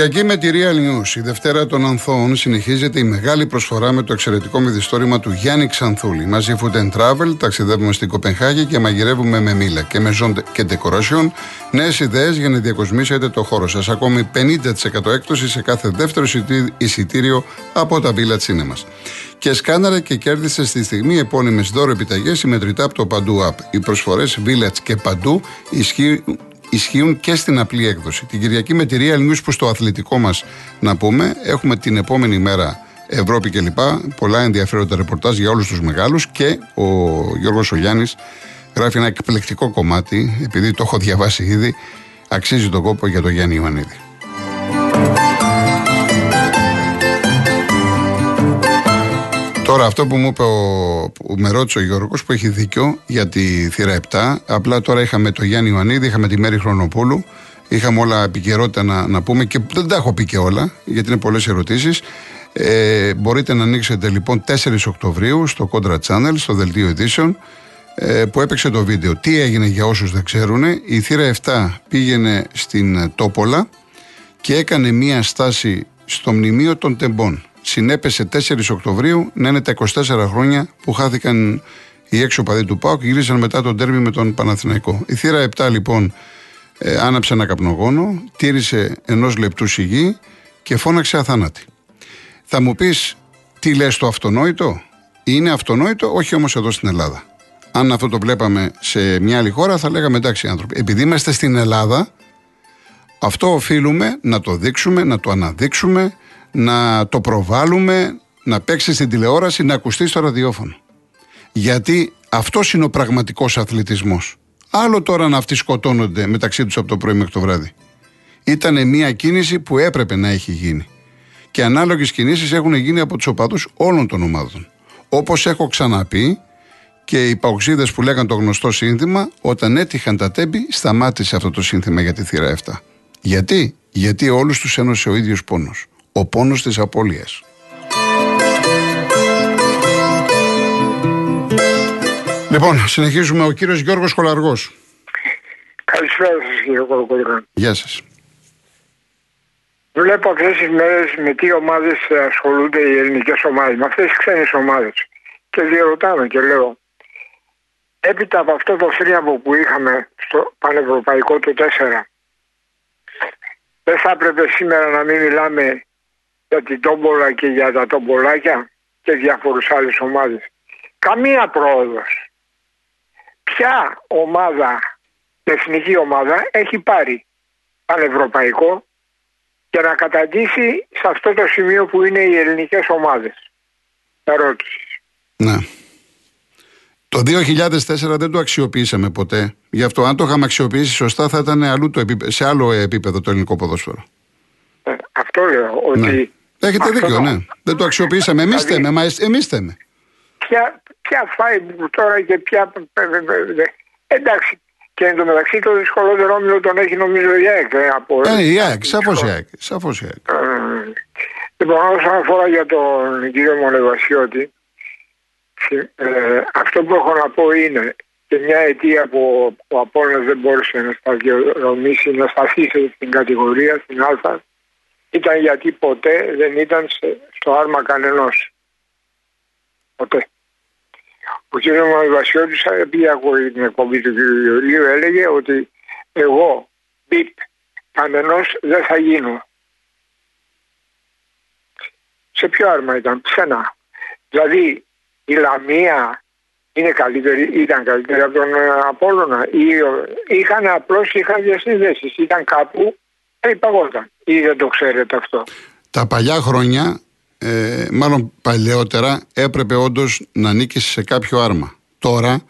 Κυριακή με τη Real News. Η Δευτέρα των Ανθώων συνεχίζεται η μεγάλη προσφορά με το εξαιρετικό μυθιστόρημα του Γιάννη Ξανθούλη. Μαζί Food and Travel ταξιδεύουμε στην Κοπενχάγη και μαγειρεύουμε με μήλα και με ζώντε και decoration. Νέες ιδέες για να διακοσμήσετε το χώρο σας. Ακόμη 50% έκπτωση σε κάθε δεύτερο εισιτήριο από τα Villa Cinema. Και σκάναρε και κέρδισε στη στιγμή επώνυμες δώρο επιταγές συμμετρητά από το Παντού App. Οι προσφορές Village και Παντού ισχύουν ισχύουν και στην απλή έκδοση. Την Κυριακή με τη Real News που στο αθλητικό μας να πούμε, έχουμε την επόμενη μέρα Ευρώπη κλπ. Πολλά ενδιαφέροντα ρεπορτάζ για όλους τους μεγάλους και ο Γιώργος Ογιάννη γράφει ένα εκπληκτικό κομμάτι, επειδή το έχω διαβάσει ήδη, αξίζει τον κόπο για τον Γιάννη Ιωαννίδη. Τώρα αυτό που μου είπε ο, που με ρώτησε ο Γιώργος που έχει δίκιο για τη θύρα 7 απλά τώρα είχαμε το Γιάννη Ιωαννίδη, είχαμε τη Μέρη Χρονοπούλου είχαμε όλα επικαιρότητα να, να πούμε και δεν τα έχω πει και όλα γιατί είναι πολλές ερωτήσεις ε, μπορείτε να ανοίξετε λοιπόν 4 Οκτωβρίου στο Contra Channel, στο δελτίο Edition ε, που έπαιξε το βίντεο. Τι έγινε για όσους δεν ξέρουν, η θύρα 7 πήγαινε στην Τόπολα και έκανε μία στάση στο μνημείο των τεμπών συνέπεσε 4 Οκτωβρίου να είναι τα 24 χρόνια που χάθηκαν οι έξω παδί του ΠΑΟ και γύρισαν μετά τον τέρμι με τον Παναθηναϊκό. Η θύρα 7 λοιπόν ε, άναψε ένα καπνογόνο, τήρησε ενός λεπτού σιγή και φώναξε αθάνατη. Θα μου πεις, τι λες το αυτονόητο, είναι αυτονόητο, όχι όμως εδώ στην Ελλάδα. Αν αυτό το βλέπαμε σε μια άλλη χώρα, θα λέγαμε εντάξει άνθρωποι. Επειδή είμαστε στην Ελλάδα, αυτό οφείλουμε να το δείξουμε, να το αναδείξουμε, να το προβάλλουμε, να παίξει στην τηλεόραση, να ακουστεί στο ραδιόφωνο. Γιατί αυτός είναι ο πραγματικός αθλητισμός. Άλλο τώρα να αυτοί σκοτώνονται μεταξύ τους από το πρωί μέχρι το βράδυ. Ήταν μια κίνηση που έπρεπε να έχει γίνει. Και ανάλογες κινήσεις έχουν γίνει από τους οπαδούς όλων των ομάδων. Όπως έχω ξαναπεί, και οι παοξίδες που λέγαν το γνωστό σύνθημα, όταν έτυχαν τα τέμπη, σταμάτησε αυτό το σύνθημα για τη θύρα 7. Γιατί; Γιατί όλους τους ένωσε ο ίδιος πόνος ο πόνος της απώλειας. Λοιπόν, συνεχίζουμε. Ο κύριος Γιώργος Κολαργός. Καλησπέρα σας κύριε Κολοκολικά. Γεια σας. Βλέπω αυτές τις μέρες με τι ομάδες ασχολούνται οι ελληνικές ομάδες, με αυτές τις ξένες ομάδες. Και διερωτάμε και λέω, έπειτα από αυτό το θρίαμβο που είχαμε στο πανευρωπαϊκό το 4, δεν θα έπρεπε σήμερα να μην μιλάμε για την τόμπολα και για τα τόμπολάκια και διάφορους άλλες ομάδες. Καμία πρόοδος. Ποια ομάδα, εθνική ομάδα, έχει πάρει πανευρωπαϊκό για να καταντήσει σε αυτό το σημείο που είναι οι ελληνικές ομάδες. Ερώτηση. Ναι. Το 2004 δεν το αξιοποιήσαμε ποτέ. Γι' αυτό αν το είχαμε αξιοποιήσει σωστά θα ήταν αλλού το σε άλλο επίπεδο το ελληνικό ποδόσφαιρο. Ε, αυτό λέω, ότι ναι. Έχετε δίκιο, ναι. Δεν το αξιοποιήσαμε. Εμείς δηλαδή, θέμε, μα εμείς θέμε. Ποια, ποια φάει τώρα και ποια. Εντάξει. Και εν τω μεταξύ το δυσκολότερο όμιλο τον έχει νομίζω η ΑΕΚ. Ε, από... Ε, η ΑΕΚ, σαφώς η ΑΕΚ. Σαφώς η ΑΕΚ. Ε, λοιπόν, όσον αφορά για τον κύριο Μονεβασιώτη, ε, αυτό που έχω να πω είναι και μια αιτία που ο Απόλλωνας δεν μπόρεσε να σταδιοδρομήσει, να σταθείς στην κατηγορία, στην Α, ήταν γιατί ποτέ δεν ήταν στο άρμα κανενός. Ποτέ. Ο κ. Μαριβασιώτης, επειδή ακούω την εκπομπή του κ. Ιωλίου, έλεγε ότι εγώ, μπιπ, κανενός δεν θα γίνω. Σε ποιο άρμα ήταν, πουθενά. Δηλαδή, η Λαμία είναι καλύτερη, ήταν καλύτερη από τον Απόλλωνα. Είχαν απλώς είχαν διασυνδέσεις. Ήταν κάπου υπαγόταν ή δεν το ξέρετε αυτό. Τα παλιά χρόνια, ε, μάλλον παλαιότερα, έπρεπε όντως να νίκεις σε κάποιο άρμα. Τώρα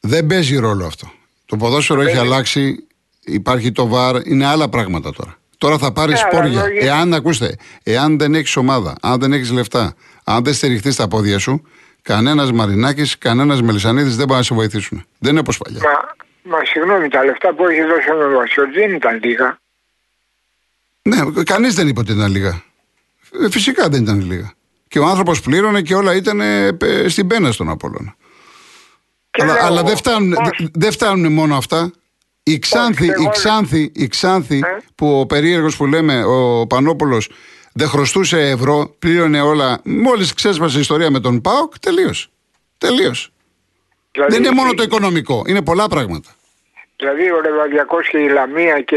δεν παίζει ρόλο αυτό. Το ποδόσφαιρο έχει αλλάξει, υπάρχει το βαρ, είναι άλλα πράγματα τώρα. Τώρα θα πάρεις σπόρια. Εάν, ακούστε, εάν δεν έχεις ομάδα, αν δεν έχεις λεφτά, αν δεν στηριχθεί στα πόδια σου, κανένας Μαρινάκης, κανένας Μελισανίδης δεν μπορεί να σε βοηθήσουν. Δεν είναι όπως παλιά. Μα, μα συγγνώμη, τα λεφτά που έχεις δώσει ο Βασιώτης δεν ήταν λίγα. Ναι, κανείς δεν είπε ότι ήταν λίγα. Ε, φυσικά δεν ήταν λίγα. Και ο άνθρωπος πλήρωνε και όλα ήταν ε, στην πένα στον Απόλλωνα. Αλλά, αλλά δεν, φτάνουν, δεν φτάνουν μόνο αυτά. Η Ξάνθη, η Ξάνθη, η Ξάνθη Ε; που ο περίεργος που λέμε, ο Πανόπουλος, δεν χρωστούσε ευρώ, πλήρωνε όλα. Μόλις ξέσπασε η ιστορία με τον Πάοκ, τελείωσε. Τελείωσε. Δηλαδή, Δεν είναι μόνο το οικονομικό, είναι πολλά πράγματα. Δηλαδή ο Λεβαδιακός και η Λαμία και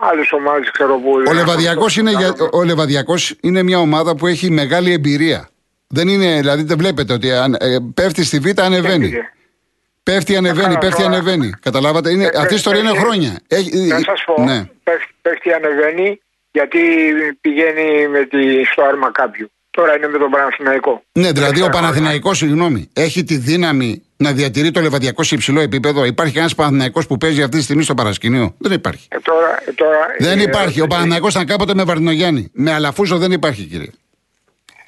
άλλες ομάδες ξέρω που... Ο Λεβαδιακός είναι, για- ο Λεβαδιακός είναι μια ομάδα που έχει μεγάλη εμπειρία. Δεν είναι, δηλαδή δεν βλέπετε ότι αν, ε, πέφτει στη Β' ανεβαίνει. Πέφτει, ανεβαίνει, Καλά, πέφτει, τώρα. ανεβαίνει. Καταλάβατε, είναι, Ε, αυτή η ιστορία είναι πέφτει- χρόνια. Έχει, Να σας πω, ναι. πέφτει, πέφτει ανεβαίνει γιατί πηγαίνει με τη, στο άρμα κάποιου. Τώρα είναι με τον Παναθηναϊκό. ναι, δηλαδή ο Ε, Παναθηναϊκός, συγγνώμη, έχει τη δύναμη να διατηρεί το Λεβαδιακό σε υψηλό επίπεδο. Υπάρχει κανένα Παναθηναϊκός που παίζει αυτή τη στιγμή στο παρασκηνείο. Δεν υπάρχει. Ε, τώρα, ε, τώρα, Δεν ε, υπάρχει. Ο Παναθηναϊκός ήταν κάποτε με Βαρδινογιάννη. Με Αλαφούζο δεν υπάρχει, κύριε.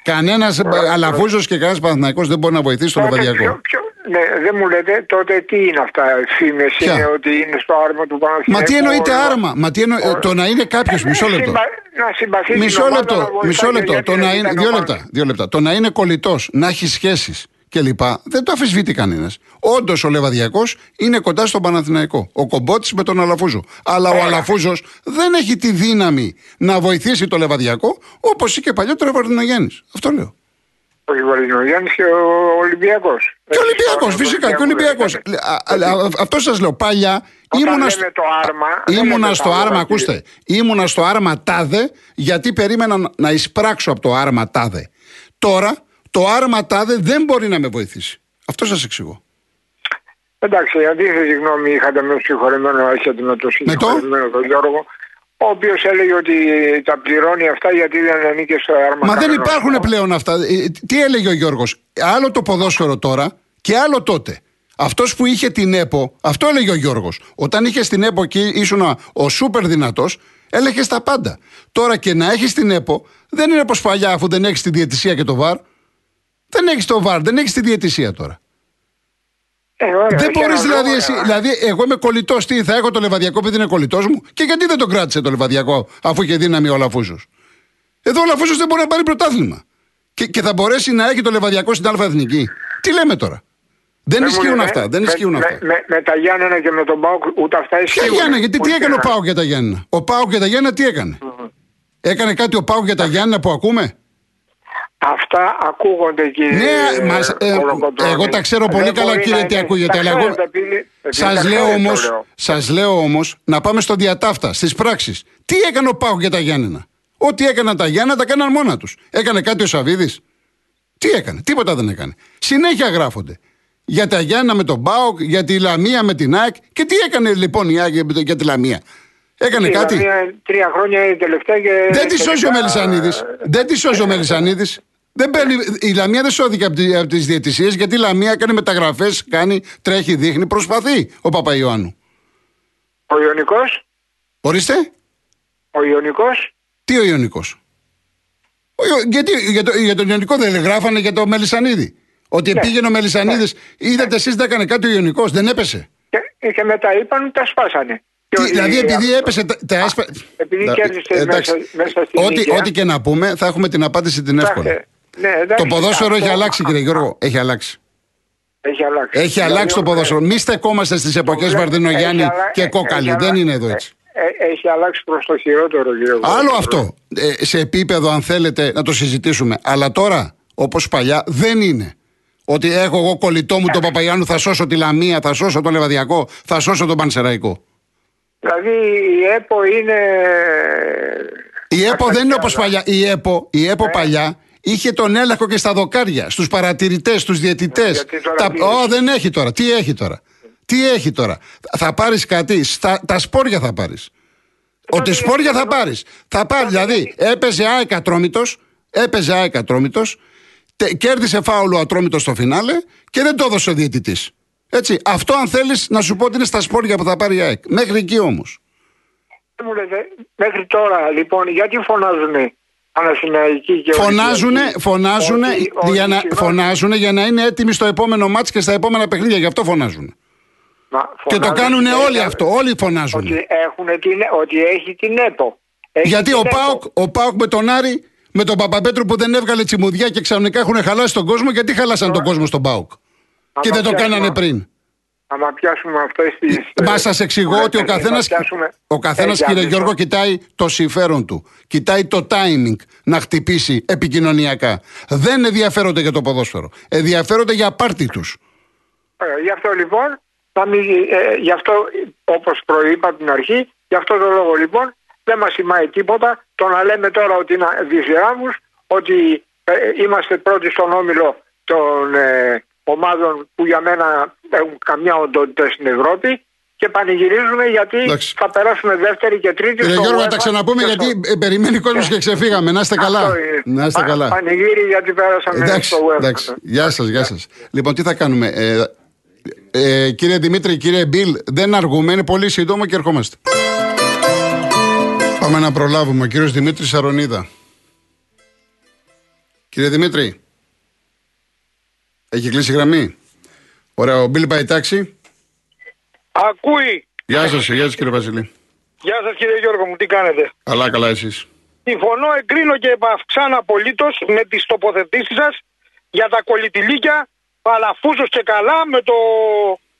Κανένα Αλαφούζο και κανένα Παναθηναϊκός δεν μπορεί να βοηθήσει το τότε Λεβαδιακό. ποιο- ποιο- ναι, δεν μου λέτε τότε τι είναι αυτά. Φήμες Ποια? είναι ότι είναι στο άρμα του Παναθηναϊκού. Μα τι εννοείται ο- άρμα, μα τι εννο... ε, το να είναι κάποιο, Ε, μισό λεπτό. συμπα- Να συμπαθεί την Μισό ομάδα, λεπτό, να βοηθάει μισό λεπτό. γιατί Το δεν να είναι, ήταν δύο ο λεπτά, δύο λεπτά. Το να είναι κολλητό, να έχει σχέσει κλπ. Δεν το αφισβητεί κανένας. Όντως ο Λεβαδιακός είναι κοντά στον Παναθηναϊκό. Ο κομπότης με τον Αλαφούζο. Αλλά ο Αλαφούζος δεν έχει τη δύναμη να βοηθήσει το Λεβαδιακό όπως είχε παλιότερα ο Βαρδινογιάννης. Αυτό λέω. Ο Βαρδινογιάννης και ο Ολυμπιακός. Και ο Ολυμπιακός, φυσικά και ο Ολυμπιακός. Αυτό σας λέω. Παλιά Όταν ήμουνα, λέμε στο- το άρμα, δεν ήμουνα λέμε στο τα άρμα, άρμα, κύριε. ακούστε. Ήμουνα στο άρμα τάδε γιατί περίμενα να- να εισπράξω από το άρμα τάδε. Τώρα το άρμα τάδε δεν μπορεί να με βοηθήσει. Αυτό σας εξηγώ. Εντάξει, αντίθετη γνώμη είχατε με τον συγχωρεμένο, έχετε με τον Με το; συγχωρεμένο τον Γιώργο, ο οποίος έλεγε ότι τα πληρώνει αυτά γιατί δεν ανήκε στο άρμα. Μα δεν κανενός. υπάρχουν πλέον αυτά. Ε, Τι έλεγε ο Γιώργος; Άλλο το ποδόσφαιρο τώρα και άλλο τότε. Αυτός που είχε την ΕΠΟ, αυτό έλεγε ο Γιώργος. Όταν είχε την ΕΠΟ και ήσουν ο σούπερ δυνατός, έλεγε τα πάντα. Τώρα και να έχεις την ΕΠΟ, δεν είναι πως παλιά αφού δεν έχεις τη διαιτησία και το βαρ. Δεν έχεις το βαρ, δεν έχεις τη διαιτησία τώρα. Ε, ωραία, δεν έχει μπορείς ένα δηλαδή λόγο, εσύ. ε. Δηλαδή, εγώ είμαι κολλητός. Τι θα έχω το λεβαδιακό επειδή είναι κολλητός μου; Και γιατί δεν τον κράτησε το λεβαδιακό αφού είχε δύναμη ο Λαφούζο. Εδώ ο Λαφούζο δεν μπορεί να πάρει πρωτάθλημα. Και, και θα μπορέσει να έχει το λεβαδιακό στην Α Εθνική. Τι λέμε τώρα; Δεν Δεν μου ισχύουν λέτε, αυτά. Δεν με- ισχύουν με, αυτά. Με, με τα Γιάννενα και με τον Πάουκ ούτε αυτά Ποια ισχύουν. Γιάννα, γιατί τι Ούτε έκανε ο ένα. Πάουκ για τα Γιάννα. Ο Πάουκ για τα Γιάννα τι έκανε; Έκανε κάτι ο Πάουκ για τα Γιάννα που ακούμε; Αυτά ακούγονται κύριε Ναι, μας, ε, Κολοκοτρώνη. εγώ τα ξέρω πολύ Δεν καλά, μπορεί κύριε, να τι είναι- ακούγεται, τα αλλά εγώ- ξέρετε, επειδή- επειδή τα Σας λέω ξέρετε, όμως, το λέω. σας λέω όμως, να πάμε στον διατάφτα, στις πράξεις. Τι έκανε ο Πάουκ για τα Γιάννενα; Ό,τι έκαναν τα Γιάννενα τα έκαναν μόνα τους. Έκανε κάτι ο Σαββίδης; Τι έκανε, τίποτα δεν έκανε. Συνέχεια γράφονται. Για τα Γιάννενα με τον Πάουκ, για τη Λαμία με την ΑΕΚ. Και τι έκανε λοιπόν η ΑΕΚ για- για τη Λαμία; Έκανε Η κάτι; Λαμία Τρία χρόνια είναι η τελευταία και. Δεν τη σώζει ο τελικά, Μελισανίδης. ε, Δεν τη σώζει ο Μελισανίδης. Δεν παίρνει, η Λαμία δεν σώθηκε από, τη, από τις διαιτησίες γιατί η Λαμία κάνει μεταγραφές, κάνει, τρέχει, δείχνει, προσπαθεί ο Παπαϊωάννου. Ο Ιωνικός; Ορίστε, Ο Ιωνικός; τι ο Ιωνικός; Γιατί για, το, για τον Ιωνικό δεν γράφανε για το Μελισανίδη. Ότι Ναι. πήγαινε ο Μελισανίδης, είδατε εσείς δεν έκανε κάτι ο Ιωνικός, δεν έπεσε; Και, και μετά είπαν τα σπάσανε. Και Τι, ότι- δηλαδή επειδή έπεσε. Τα, τα έσπα... επειδή Τα- κέρδισε εντάξει. μέσα- μέσα στην ό,τι, νίκη, ε. ό,τι και να πούμε, θα έχουμε την απάντηση την εύκολη. Ε, Ναι, εντάξει, Το ποδόσφαιρο αυτό- έχει αλλάξει, κύριε Γιώργο. Έχει αλλάξει. Έχει αλλάξει. Έχει Δηλαδή, αλλάξει το ε, ποδόσφαιρο. Μη στεκόμαστε στις εποχές έχει Βαρδινογιάννη αλλα- και ε, Κόκαλη. έχει Δεν αλλα- είναι εδώ έτσι. ε, ε, Έχει αλλάξει προς το χειρότερο, κύριε Άλλο Βόλο. αυτό. Ε, σε επίπεδο, αν θέλετε, να το συζητήσουμε. Αλλά τώρα, όπως παλιά, δεν είναι. Ότι έχω εγώ κολλητό μου τον Παπαγιάννου, θα σώσω τη Λαμία, θα σώσω τον Λεβαδιακό, θα σώσω τον Πανσεραϊκό. Δηλαδή η ΕΠΟ είναι. Η ΕΠΟ δεν είναι όπως Αταξιάδα. παλιά. Η ΕΠΟ, η ΕΠΟ Ναι. παλιά είχε τον έλεγχο και στα δοκάρια, στου παρατηρητέ, στου διαιτητέ. Ναι, γιατί τώρα Τα... τι Ω, έχει. δεν έχει τώρα. Τι έχει τώρα. Τι έχει τώρα. Θα πάρει κάτι. Στα... Τα σπόρια θα πάρει. Ότι Τότε σπόρια θα γιατί- πάρει. Θα πάρει. Δηλαδή, έπαιζε ΑΕΚ Ατρόμητο, έπαιζε ΑΕΚ Ατρόμητο, κέρδισε φάουλο Ατρόμητο στο φινάλε και δεν το έδωσε ο διαιτητή. Έτσι. Αυτό, αν θέλει, να σου πω ότι είναι στα σπόρια που θα πάρει η ΑΕΚ. Μέχρι εκεί όμω. Δεν μου λέτε, μέχρι τώρα λοιπόν, γιατί φωνάζουν Παναθηναϊκοί και Φωνάζουνε, Ολυμπιακοί φωνάζουνε, ότι- ότι για να, συγγνώμη, φωνάζουνε για να είναι έτοιμοι στο επόμενο μάτς και στα επόμενα παιχνίδια. Γι' αυτό φωνάζουν. μα Και το φωνάζουν κάνουν και όλοι για- αυτό. Όλοι φωνάζουν. Ότι, έχουν την, ότι έχει την ΕΠΟ. Έχει Γιατί την ο ΕΠΟ. Πάοκ, ο Πάοκ με τον Άρη, με τον Παπαπέτρου που δεν έβγαλε τσιμουδιά και ξαφνικά έχουν χαλάσει τον κόσμο, γιατί χαλάσαν τον κόσμο στον Πάοκ; Μα Και δεν το πια- κάνανε μα- πριν. Άμα πιάσουμε αυτέ τι. Μα σας εξηγώ ότι ο καθένα, ο καθένας, κύριε Γιώργο, κοιτάει το συμφέρον του. Κοιτάει το timing να χτυπήσει επικοινωνιακά. Δεν ενδιαφέρονται για το ποδόσφαιρο. Ενδιαφέρονται για πάρτι τους. Ε, γι' αυτό λοιπόν, θα μην, ε, γι' αυτό όπως προείπα την αρχή, γι' αυτό το λόγο λοιπόν δεν μας σημαίνει τίποτα το να λέμε τώρα ότι είναι δυσγεράμους, ότι ε, είμαστε πρώτοι στον όμιλο των ε, ομάδων που για μένα έχουν καμιά οντότητα στην Ευρώπη και πανηγυρίζουν γιατί θα περάσουμε δεύτερη και τρίτη. Κύριε Γιώργο, τα ξαναπούμε γιατί ε, περιμένει ο κόσμος και ξεφύγαμε. Να είστε καλά. Να είστε καλά. Πανηγύρι γιατί πέρασαμε εντάξει, στο web. Εντάξει. Γεια σας, γεια σας. Λοιπόν, τι θα κάνουμε. Ε, ε, κύριε Δημήτρη, κύριε Μπιλ, δεν αργούμε. Είναι πολύ σύντομο και ερχόμαστε. Πάμε να προλάβουμε. Ο κύριος Δημήτρης Σαρονίδα. Κύριε Δημήτρη. Έχει κλείσει γραμμή. Ωραία, ο Μπιλ πάει τάξη. Ακούει. Γεια σας, γεια σας κύριε Βασιλή. Γεια σας κύριε Γιώργο μου, τι κάνετε; Καλά, καλά εσείς. Συμφωνώ, εγκρίνω και επαυξάνω απολύτως με τις τοποθετήσεις σας για τα κολλητηλίκια, παλαφούζος και καλά με το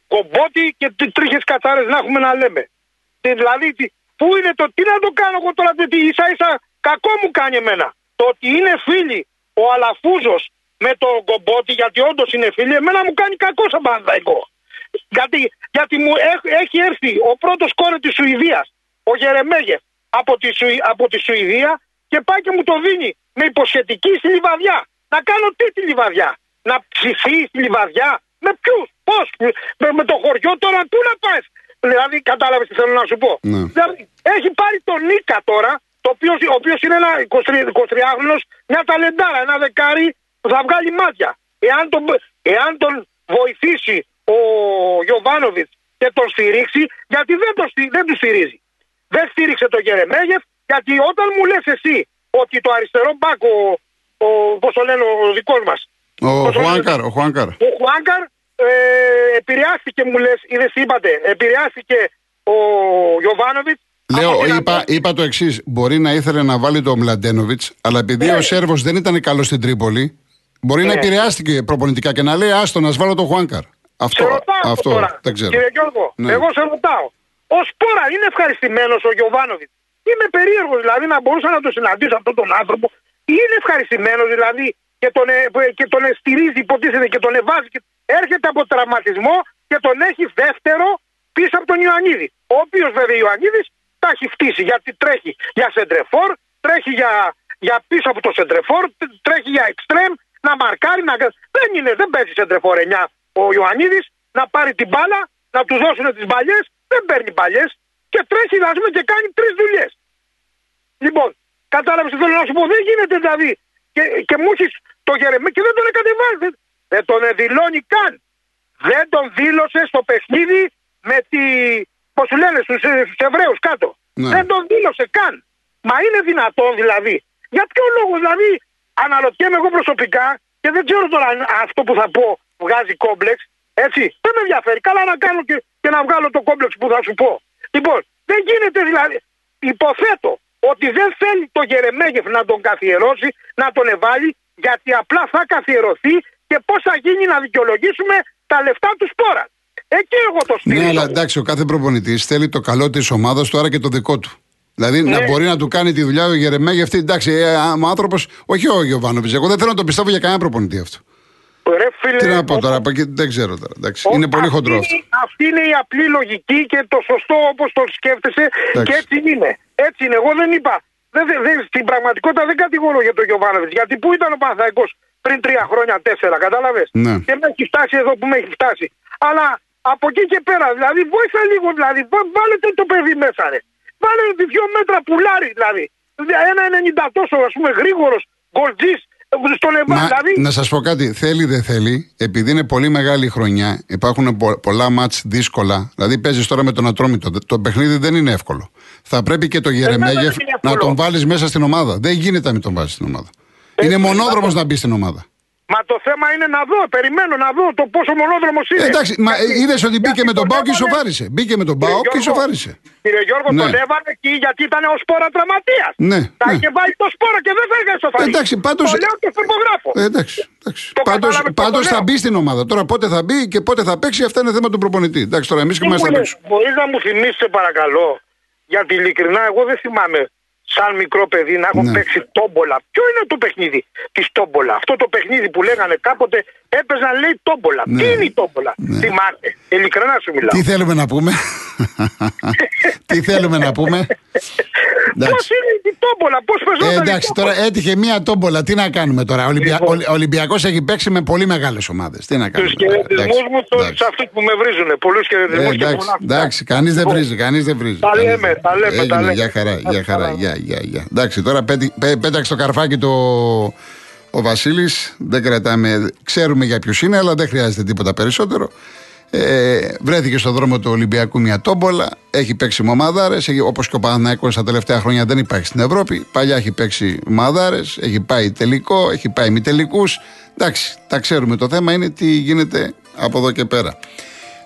κομπότι και τι τρίχες κατσάρε να έχουμε να λέμε. Δηλαδή, πού είναι το, τι να το κάνω εγώ τώρα, τι ίσα ίσα κακό μου κάνει εμένα. Το ότι είναι φίλοι ο Αλαφούζος με το κομπότι, γιατί όντως είναι φίλοι, εμένα μου κάνει κακό σαν πανδαϊκό. Γιατί, γιατί μου έχει έρθει ο πρώτος κόρη της Σουηδίας, ο Γερεμέγεφ, από τη, από τη Σουηδία και πάει και μου το δίνει με υποσχετική στη λιβαδιά. Να κάνω τι τη λιβαδιά, να ψηθεί στη λιβαδιά, με ποιους, πώς, με, με, το χωριό τώρα, πού να πας; Δηλαδή, κατάλαβες τι θέλω να σου πω. Ναι. Δηλαδή, έχει πάρει τον Νίκα τώρα, το οποίος, ο οποίος είναι ένα 23χρονο, μια ταλεντάρα, ένα δεκάρι θα βγάλει μάτια. Εάν τον, εάν τον βοηθήσει ο Γιωβάνοβιτς και τον στηρίξει, γιατί δεν, το, δεν τους στηρίζει. Δεν στήριξε τον Γερεμέγεφ, γιατί όταν μου λες εσύ ότι το αριστερό μπακ, ο, ο, πώς το λένε ο δικός μας. Ο Χουάνκαρ. Ο Χουάνκαρ, ο Χουάνκαρ ε, επηρεάστηκε μου λες, είδες είπατε, επηρεάστηκε ο Γιωβάνοβιτς Λέω, είπα, είπα το εξής. Μπορεί να ήθελε να βάλει τον Μλαντένοβιτς, αλλά επειδή ναι. ο Σέρβος δεν ήταν καλός στην Τρίπολη, Μπορεί να ναι. επηρεάστηκε προπονητικά και να λέει Άστο να σβάλω το Χουάνκαρ. Αυτό, σε ρωτάω αυτό τώρα, δεν ξέρω. Κύριε Γιώργο, ναι. εγώ σε ρωτάω. Ω πόρα είναι ευχαριστημένος ο Γιωβάνοβιτς; Είμαι περίεργος δηλαδή να μπορούσα να το συναντήσω αυτόν τον άνθρωπο. Είναι ευχαριστημένος δηλαδή και τον, ε, και τον στηρίζει, υποτίθεται και τον εβάζει. Και έρχεται από τραυματισμό και τον έχει δεύτερο πίσω από τον Ιωαννίδη. Ο οποίος βέβαια Ιωαννίδης τα έχει φτύσει γιατί τρέχει για σεντρεφόρ, τρέχει για, για πίσω από το σεντρεφόρ, τρέχει για εξτρέμ, να μαρκάρει, να... δεν είναι, δεν παίζει σε τρεφορενιά ο Ιωαννίδης να πάρει την μπάλα, να τους δώσουν τις μπαλιές, δεν παίρνει μπαλιές και τρέχει να πούμε και κάνει τρεις δουλειές. Λοιπόν, κατάλαβες τι θέλω να σου πω, δεν γίνεται δηλαδή. Και, και μου έχεις το γερεμέ και δεν τον εκατεβάζει. Δεν, δεν τον δηλώνει καν. Δεν τον δήλωσε στο παιχνίδι με τη. Πώς σου λένε, στους Εβραίους κάτω. Ναι. Δεν τον δήλωσε καν. Μα είναι δυνατόν δηλαδή. Για ποιο λόγο δηλαδή αναρωτιέμαι εγώ προσωπικά και δεν ξέρω τώρα αν αυτό που θα πω βγάζει κόμπλεξ. Έτσι, δεν με ενδιαφέρει. Καλά να κάνω και, και να βγάλω το κόμπλεξ που θα σου πω. Λοιπόν, δεν γίνεται δηλαδή. Υποθέτω ότι δεν θέλει το Γερεμέγεφ να τον καθιερώσει, να τον εβάλει, γιατί απλά θα καθιερωθεί και πώς θα γίνει να δικαιολογήσουμε τα λεφτά τους σπόρα. Εκεί εγώ το στηρίζω. Ναι, αλλά εντάξει, ο κάθε προπονητής θέλει το καλό της ομάδας του, άρα και το δικό του. Δηλαδή ναι. να μπορεί να του κάνει τη δουλειά ο Γερεμέ αυτή. Εντάξει, ε, ο άνθρωπο, όχι ο Γιωβάνοβιτς. Εγώ δεν θέλω να το πιστεύω για κανένα προπονητή αυτό. Ρε, φίλε, Τι να πω τώρα, δεν ξέρω τώρα. Εντάξει, είναι πολύ χοντρός αυτό. Αυτή είναι η απλή λογική και το σωστό όπως το σκέφτεσαι και έτσι είναι. Έτσι είναι. Εγώ δεν είπα. Δεν, δεν, στην πραγματικότητα δεν κατηγορώ για τον Γιωβάνοβιτς. Γιατί πού ήταν ο Παναθαϊκό πριν τρία χρόνια, τέσσερα, κατάλαβες; Ναι. Και με έχει φτάσει εδώ που με έχει φτάσει. Αλλά από εκεί και πέρα, δηλαδή, βοήθα λίγο, δηλαδή, βάλετε το παιδί μέσα, ρε. Βάλε δύο μέτρα πουλάρι δηλαδή. Ένα 90 τόσο ας πούμε γρήγορος γκολτζής στον Εβά. Δηλαδή... Να σας πω κάτι, θέλει δεν θέλει, επειδή είναι πολύ μεγάλη χρονιά, υπάρχουν πολλά μάτς δύσκολα. Δηλαδή παίζεις τώρα με τον Ατρόμητο. Το παιχνίδι δεν είναι εύκολο. Θα πρέπει και το Γερεμέγεφ να τον βάλεις μέσα στην ομάδα. Δεν γίνεται να μην τον βάλεις στην ομάδα. είναι μονόδρομος να μπει στην ομάδα. Μα το θέμα είναι να δω, περιμένω να δω το πόσο μονόδρομος είναι. Ε, εντάξει, μα είδες ότι μπήκε με τον Πάο και ισοφάρισε. Μπήκε με τον Πάο και ισοφάρισε. Κύριε Γιώργο, Ναι. τον έβαλε εκεί γιατί ήταν ο σπόρα τραυματίας. Ναι, Θα ναι. είχε βάλει το σπόρα και δεν θα είχε ισοφαρίσει. Εντάξει, πάντως- Το λέω και στο υπογράφω. Ε, εντάξει, εντάξει. Το Πάντως, κατάλαβε, το πάντως λέω. θα μπει στην ομάδα. Τώρα πότε θα μπει και πότε θα παίξει, αυτά είναι θέμα του προπονητή. Εντάξει, τώρα εμείς και είμαστε απ' έξω. Μπορείς να μου θυμίσεις, σε παρακαλώ, γιατί ειλικρινά εγώ δεν θυμάμαι σαν μικρό παιδί να έχω Ναι. παίξει τόμπολα. Ποιο είναι το παιχνίδι της τόμπολα; Αυτό το παιχνίδι που λέγανε κάποτε έπαιζαν λέει τόμπολα. Ναι. Τι είναι η τόμπολα; Θυμάται. Ειλικρινά σου μιλάω. Τι θέλουμε να πούμε; Τι θέλουμε να πούμε; Πώ Εντάξει. είναι η τόμπολα, πώς Ε, παίζονταν. η εντάξει, τόμπολα; τώρα έτυχε μία τόμπολα. Τι να κάνουμε τώρα; Ο Ολυμπια... Λοιπόν. ο Ολυμπιακός έχει παίξει με πολύ μεγάλες ομάδες. Τι να Τους κάνουμε. χαιρετισμού Εντάξει, μου σε εντάξει. αυτούς που με βρίζουν. Πολλούς Ε, χαιρετισμού και εντάξει, πολλά αυτά. εντάξει, κανείς δεν Λοιπόν, βρίζει, κανείς δεν βρίζει. Τα Κανείς λέμε, δεν- τα λέμε, τα Έγινε, λέμε. Για χαρά, για χαρά, Καλά. για, για, για. Εντάξει, τώρα πέτει- πέ- πέταξε το καρφάκι το ο Βασίλης. Δεν κρατάμε, ξέρουμε για ποιους είναι, αλλά δεν χρειάζεται τίποτα περισσότερο. Ε, βρέθηκε στον δρόμο του Ολυμπιακού μια τόμπολα. Έχει παίξει με ομάδαρε. Όπως και ο Παναθηναϊκός τα τελευταία χρόνια δεν υπάρχει στην Ευρώπη. Παλιά έχει παίξει ομάδαρε. Έχει πάει τελικό, έχει πάει μη τελικούς. Εντάξει, τα ξέρουμε. Το θέμα είναι τι γίνεται από εδώ και πέρα.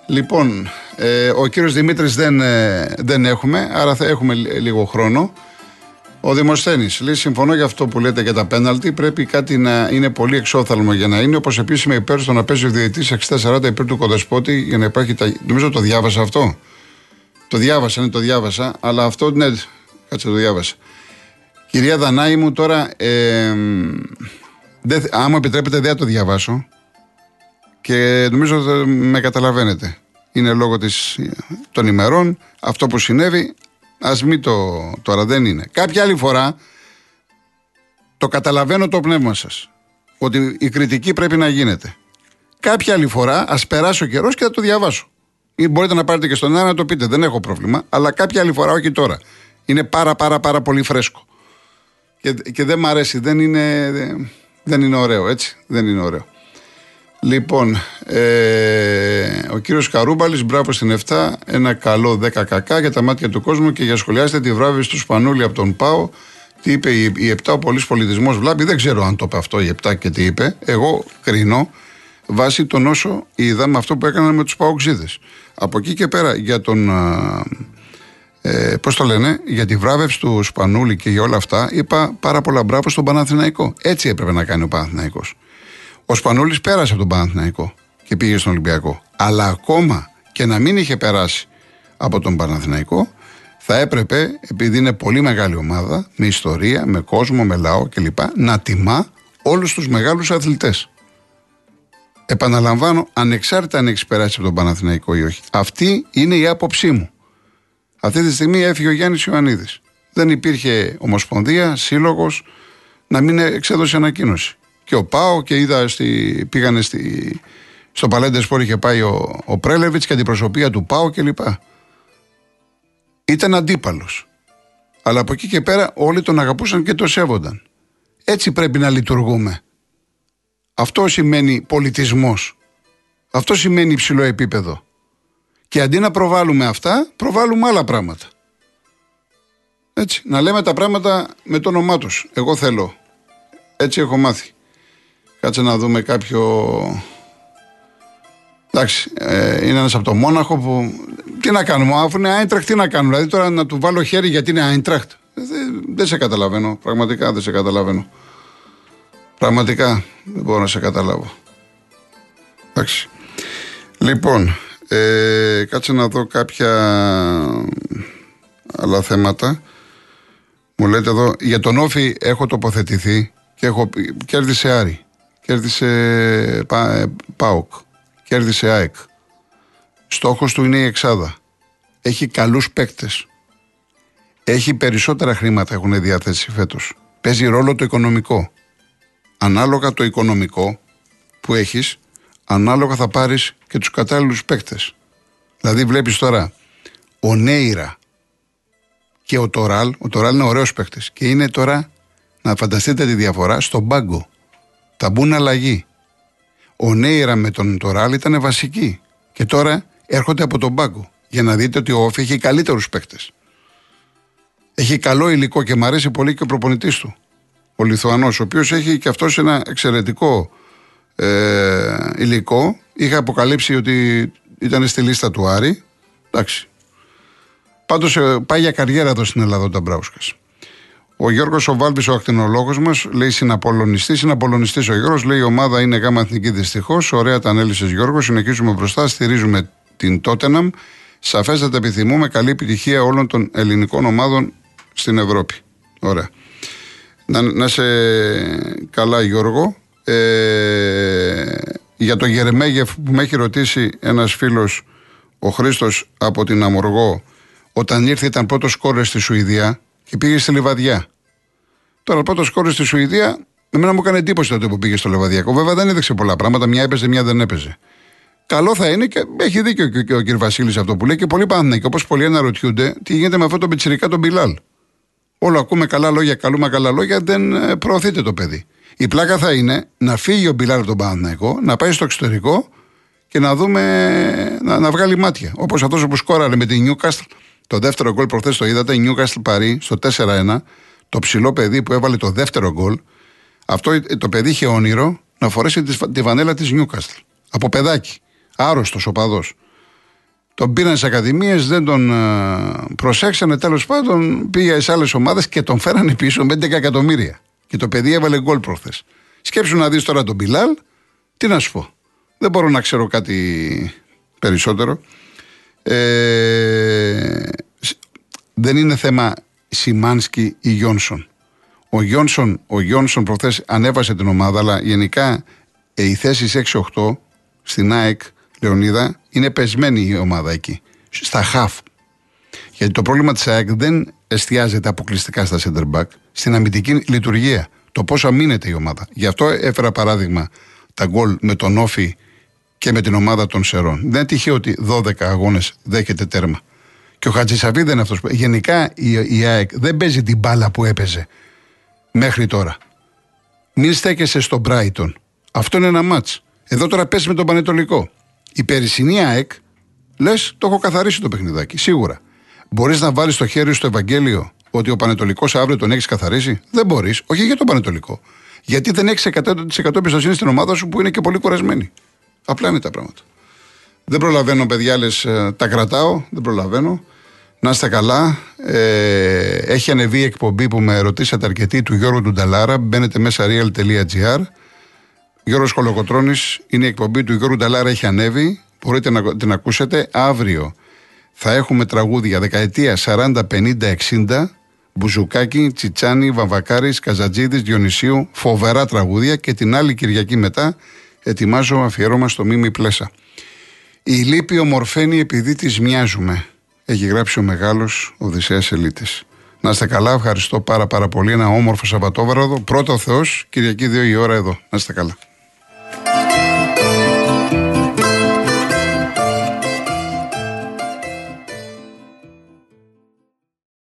Λοιπόν, ε, ο κύριος Δημήτρης δεν, ε, δεν έχουμε, άρα θα έχουμε λι- λίγο χρόνο. Ο Δημοσθένης λέει: Συμφωνώ για αυτό που λέτε για τα πέναλτι. Πρέπει κάτι να είναι πολύ εξόθαλμο για να είναι. Όπως επίσης είμαι υπέρ στο να παίζει ο διαιτητής 60-40 υπέρ του κοδεσπότη για να υπάρχει. Τα... Νομίζω το διάβασα αυτό. Το διάβασα, ναι, το διάβασα. Αλλά αυτό, ναι, κάτσε το διάβασα. Κυρία Δανάη μου, τώρα. Ε, δεν, θε- αν μου επιτρέπετε, δεν θα το διαβάσω. Και νομίζω ότι με καταλαβαίνετε. Είναι λόγω της, των ημερών αυτό που συνέβη. Ας μην το τώρα δεν είναι. Κάποια άλλη φορά το καταλαβαίνω το πνεύμα σας. Ότι η κριτική πρέπει να γίνεται. Κάποια άλλη φορά ας περάσει ο καιρός και θα το διαβάσω. Ή μπορείτε να πάρετε και στον ένα να το πείτε, δεν έχω πρόβλημα. Αλλά κάποια άλλη φορά, όχι τώρα. Είναι πάρα πάρα πάρα πολύ φρέσκο. Και, και δεν μ' αρέσει, δεν είναι, δεν είναι ωραίο, έτσι. Δεν είναι ωραίο. Λοιπόν, ε, ο κύριος Καρούμπαλης, μπράβο στην 7, ένα καλό 10 κακά για τα μάτια του κόσμου και για σχολιάστε τη βράβευση του Σπανούλη από τον ΠΑΟ. Τι είπε η, η 7, ο πολύς πολιτισμός βλάπη. Δεν ξέρω αν το είπε αυτό η 7 και τι είπε. Εγώ κρίνω βάσει τον όσο είδα με αυτό που έκαναν με τους Παοξίδες. Από εκεί και πέρα για τον. α, Ε, Πώς το λένε, για τη βράβευση του Σπανούλη και για όλα αυτά, είπα πάρα πολλά μπράβο στον Παναθηναϊκό. Έτσι έπρεπε να κάνει ο Παναθηναϊκός. Ο Σπανούλης πέρασε από τον Παναθηναϊκό και πήγε στον Ολυμπιακό. Αλλά ακόμα και να μην είχε περάσει από τον Παναθηναϊκό, θα έπρεπε, επειδή είναι πολύ μεγάλη ομάδα, με ιστορία, με κόσμο, με λαό κλπ., να τιμά όλους τους μεγάλους αθλητές. Επαναλαμβάνω, ανεξάρτητα αν έχεις περάσει από τον Παναθηναϊκό ή όχι. Αυτή είναι η άποψή μου. Αυτή τη στιγμή έφυγε ο Γιάννης Ιωαννίδης. Δεν υπήρχε ομοσπονδία, σύλλογος να μην εξέδωσε ανακοίνωση. Και ο Πάο και είδα στη, πήγανε στη, στο Παλέντες Σπορ είχε πάει ο, ο Πρέλεβιτς και αντιπροσωπεία του Πάο κλπ. Ήταν αντίπαλος. Αλλά από εκεί και πέρα όλοι τον αγαπούσαν και το σέβονταν. Έτσι πρέπει να λειτουργούμε. Αυτό σημαίνει πολιτισμός. Αυτό σημαίνει υψηλό επίπεδο. Και αντί να προβάλλουμε αυτά, προβάλλουμε άλλα πράγματα. Έτσι, να λέμε τα πράγματα με το όνομά τους. Εγώ θέλω. Έτσι έχω μάθει. Κάτσε να δούμε κάποιο... Εντάξει, ε, είναι ένας από το Μόναχο που... Τι να κάνουμε, αφού είναι Άιντραχτ, τι να κάνουμε; Δηλαδή τώρα να του βάλω χέρι γιατί είναι Άιντραχτ. Δεν, δεν σε καταλαβαίνω. Πραγματικά δεν σε καταλαβαίνω. Πραγματικά δεν μπορώ να σε καταλάβω. Εντάξει. Λοιπόν, ε, κάτσε να δω κάποια άλλα θέματα. Μου λέτε εδώ, για τον Όφη έχω τοποθετηθεί και έχω, πει- κέρδισε Άρη, κέρδισε Πα, ε, ΠΑΟΚ, κέρδισε ΑΕΚ. Στόχος του είναι η Εξάδα. Έχει καλούς παίκτες. Έχει περισσότερα χρήματα έχουν διαθέσει φέτος. Παίζει ρόλο το οικονομικό. Ανάλογα το οικονομικό που έχεις, ανάλογα θα πάρεις και τους κατάλληλους παίκτες. Δηλαδή βλέπεις τώρα, ο Νέιρα και ο Τωράλ, ο Τωράλ είναι ωραίος παίκτης και είναι τώρα, να φανταστείτε τη διαφορά, στον πάγκο. Θα μπουν αλλαγή. Ο Νέιρα με τον Τωράλ ήταν βασική και τώρα έρχονται από τον πάγκο για να δείτε ότι ο Όφη έχει καλύτερους παίκτες. Έχει καλό υλικό και μου αρέσει πολύ και ο προπονητής του. Ο Λιθουανός, ο οποίος έχει και αυτός ένα εξαιρετικό ε, υλικό. Είχα αποκαλύψει ότι ήταν στη λίστα του Άρη. Εντάξει. Πάντως ε, πάει για καριέρα εδώ στην Ελλάδα ο Νταμπράουσκα. Ο Γιώργος ο Βάλβη, ο ακτινολόγος μας, λέει συναπολωνιστής. Συναπολωνιστής ο Γιώργος, λέει η ομάδα είναι γάμα εθνική δυστυχώς. Ωραία τα ανέλησε Γιώργος. Συνεχίζουμε μπροστά, στηρίζουμε την Τότεναμ. Σαφέστατα επιθυμούμε καλή επιτυχία όλων των ελληνικών ομάδων στην Ευρώπη. Ωραία. Να, να σε καλά, Γιώργο. Ε, για το Γερεμέγεφ που με έχει ρωτήσει ένας φίλος ο Χρήστος από την Αμοργό όταν ήρθε ήταν πρώτος σκόρε στη Σουηδία και πήγε στη Λιβαδιά. Τώρα πρώτο σκόρε στη Σουηδία, εμένα μου έκανε εντύπωση τότε που πήγε στο Λιβαδιακό. Βέβαια δεν έδειξε πολλά πράγματα, μια έπαιζε, μια δεν έπαιζε. Καλό θα είναι και έχει δίκιο και ο κ. Βασίλης αυτό που λέει και πολλοί πάνε και όπως πολλοί αναρωτιούνται τι γίνεται με αυτό το πιτσυρικά τον Μπιλάλ. Όλο ακούμε καλά λόγια, καλούμε καλά λόγια, δεν ε, προωθείται το παιδί. Η πλάκα θα είναι να φύγει ο Μπιλάλ από τον Παναθηναϊκό, να πάει στο εξωτερικό και να δούμε να, να βγάλει μάτια. Όπως αυτός που σκόραρε με την Newcastle το δεύτερο γκολ προχθές το είδατε, η Newcastle Παρή στο 4-1. Το ψηλό παιδί που έβαλε το δεύτερο γκολ. Αυτό το παιδί είχε όνειρο να φορέσει τη βανέλα της Newcastle. Από παιδάκι. Άρρωστος οπαδός. Τον πήραν στι ακαδημίες, δεν τον ε, προσέξανε. Τέλος πάντων πήγε σε άλλες ομάδες και τον φέρανε πίσω με 11 εκατομμύρια. Και το παιδί έβαλε γκολ προχθές. Σκέψου να δεις τώρα τον Μπιλάλ, τι να σου πω. Δεν μπορώ να ξέρω κάτι περισσότερο. Ε, δεν είναι θέμα Σιμάνσκι ή Γιόνσον. Ο Γιόνσον, ο Γιόνσον προχθές ανέβασε την ομάδα, αλλά γενικά ε, οι θέσεις 6-8 στην ΑΕΚ Λεωνίδα είναι πεσμένη η ομάδα εκεί. Στα χαφ. Γιατί το πρόβλημα της ΑΕΚ δεν εστιάζεται αποκλειστικά στα center back, στην αμυντική λειτουργία. Το πώ αμήνεται η ομάδα. Γι' αυτό έφερα παράδειγμα τα γκολ με τον Όφη και με την ομάδα των Σερών. Δεν είναι τυχαίο ότι 12 αγώνες δέχεται τέρμα. Και ο Χατζησαβή δεν είναι αυτός που. Γενικά η, η ΑΕΚ δεν παίζει την μπάλα που έπαιζε μέχρι τώρα. Μην στέκεσαι στο Brighton. Αυτό είναι ένα μάτς. Εδώ τώρα πέσει με τον Πανετολικό. Η περισσυνή ΑΕΚ, λες, το έχω καθαρίσει το παιχνιδάκι. Σίγουρα. Μπορείς να βάλεις το χέρι στο Ευαγγέλιο ότι ο Πανετολικός αύριο τον έχεις καθαρίσει; Δεν μπορείς. Όχι για τον Πανετολικό. Γιατί δεν έχεις 100% εμπιστοσύνη στην ομάδα σου που είναι και πολύ κουρασμένη. Απλά είναι τα πράγματα. Δεν προλαβαίνω, παιδιά, λες, ε, τα κρατάω. Δεν προλαβαίνω. Να είστε καλά. Ε, έχει ανεβεί η εκπομπή που με ρωτήσατε αρκετοί του Γιώργου Ντουνταλάρα. Μπαίνετε μέσα real.gr. Γιώργος Κολοκοτρώνης είναι η εκπομπή του Γιώργου Νταλάρα. Έχει ανέβει. Μπορείτε να την ακούσετε. Αύριο θα έχουμε τραγούδια δεκαετία 40, 50, 60. Μπουζουκάκι, Τσιτσάνι, Βαμβακάρης, Καζατζίδης, Διονυσίου. Φοβερά τραγούδια. Και την άλλη Κυριακή μετά ετοιμάζω αφιέρωμα στο Μίμη Πλέσα. Η λύπη ομορφαίνει επειδή της μοιάζουμε. Έχει γράψει ο μεγάλος Οδυσσέας Ελίτης. Να είστε καλά, ευχαριστώ πάρα πάρα πολύ. Ένα όμορφο Σαββατόβραδο. Πρώτο Θεός, Κυριακή 2 η ώρα εδώ. Να είστε καλά.